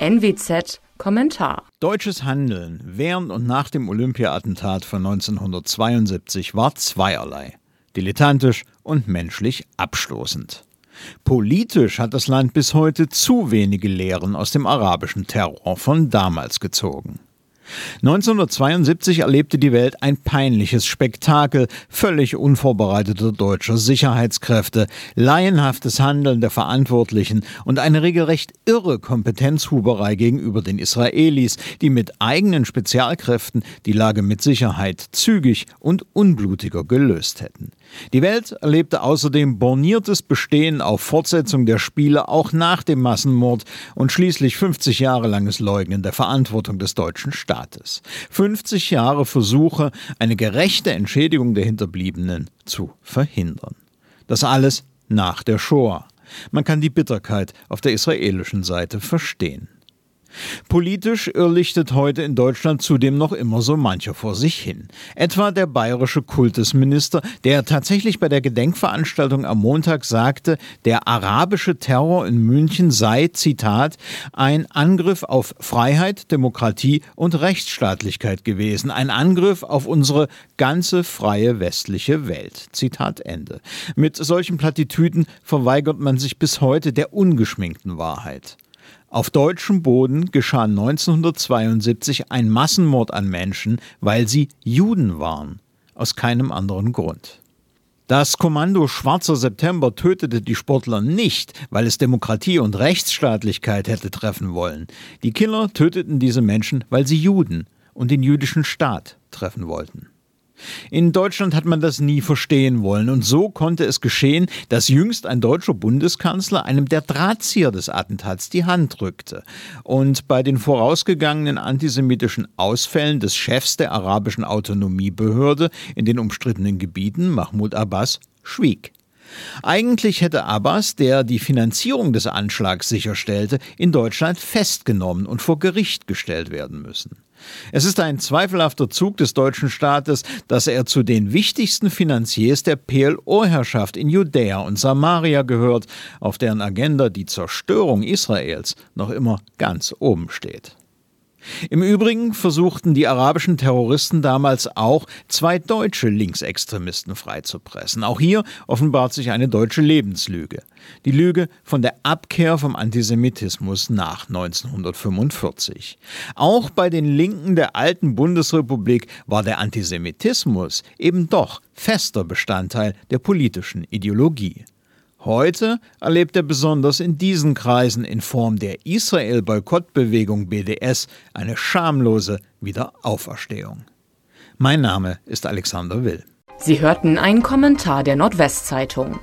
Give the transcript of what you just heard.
NWZ Kommentar. Deutsches Handeln während und nach dem Olympia-Attentat von 1972 war zweierlei. Dilettantisch und menschlich abstoßend. Politisch hat das Land bis heute zu wenige Lehren aus dem arabischen Terror von damals gezogen. 1972 erlebte die Welt ein peinliches Spektakel völlig unvorbereiteter deutscher Sicherheitskräfte, laienhaftes Handeln der Verantwortlichen und eine regelrecht irre Kompetenzhuberei gegenüber den Israelis, die mit eigenen Spezialkräften die Lage mit Sicherheit zügig und unblutiger gelöst hätten. Die Welt erlebte außerdem borniertes Bestehen auf Fortsetzung der Spiele auch nach dem Massenmord und schließlich 50 Jahre langes Leugnen der Verantwortung des deutschen Staates. 50 Jahre Versuche, eine gerechte Entschädigung der Hinterbliebenen zu verhindern. Das alles nach der Shoah. Man kann die Bitterkeit auf der israelischen Seite verstehen. Politisch irrlichtet heute in Deutschland zudem noch immer so mancher vor sich hin. Etwa der bayerische Kultusminister, der tatsächlich bei der Gedenkveranstaltung am Montag sagte, der arabische Terror in München sei, Zitat, ein Angriff auf Freiheit, Demokratie und Rechtsstaatlichkeit gewesen, ein Angriff auf unsere ganze freie westliche Welt. Zitat Ende. Mit solchen Plattitüden verweigert man sich bis heute der ungeschminkten Wahrheit. Auf deutschem Boden geschah 1972 ein Massenmord an Menschen, weil sie Juden waren. Aus keinem anderen Grund. Das Kommando Schwarzer September tötete die Sportler nicht, weil es Demokratie und Rechtsstaatlichkeit hätte treffen wollen. Die Killer töteten diese Menschen, weil sie Juden und den jüdischen Staat treffen wollten. In Deutschland hat man das nie verstehen wollen und so konnte es geschehen, dass jüngst ein deutscher Bundeskanzler einem der Drahtzieher des Attentats die Hand drückte und bei den vorausgegangenen antisemitischen Ausfällen des Chefs der arabischen Autonomiebehörde in den umstrittenen Gebieten, Mahmoud Abbas, schwieg. Eigentlich hätte Abbas, der die Finanzierung des Anschlags sicherstellte, in Deutschland festgenommen und vor Gericht gestellt werden müssen. Es ist ein zweifelhafter Zug des deutschen Staates, dass er zu den wichtigsten Finanziers der PLO-Herrschaft in Judäa und Samaria gehört, auf deren Agenda die Zerstörung Israels noch immer ganz oben steht. Im Übrigen versuchten die arabischen Terroristen damals auch, zwei deutsche Linksextremisten freizupressen. Auch hier offenbart sich eine deutsche Lebenslüge. Die Lüge von der Abkehr vom Antisemitismus nach 1945. Auch bei den Linken der alten Bundesrepublik war der Antisemitismus eben doch fester Bestandteil der politischen Ideologie. Heute erlebt er besonders in diesen Kreisen in Form der Israel-Boykottbewegung BDS eine schamlose Wiederauferstehung. Mein Name ist Alexander Will. Sie hörten einen Kommentar der Nordwestzeitung.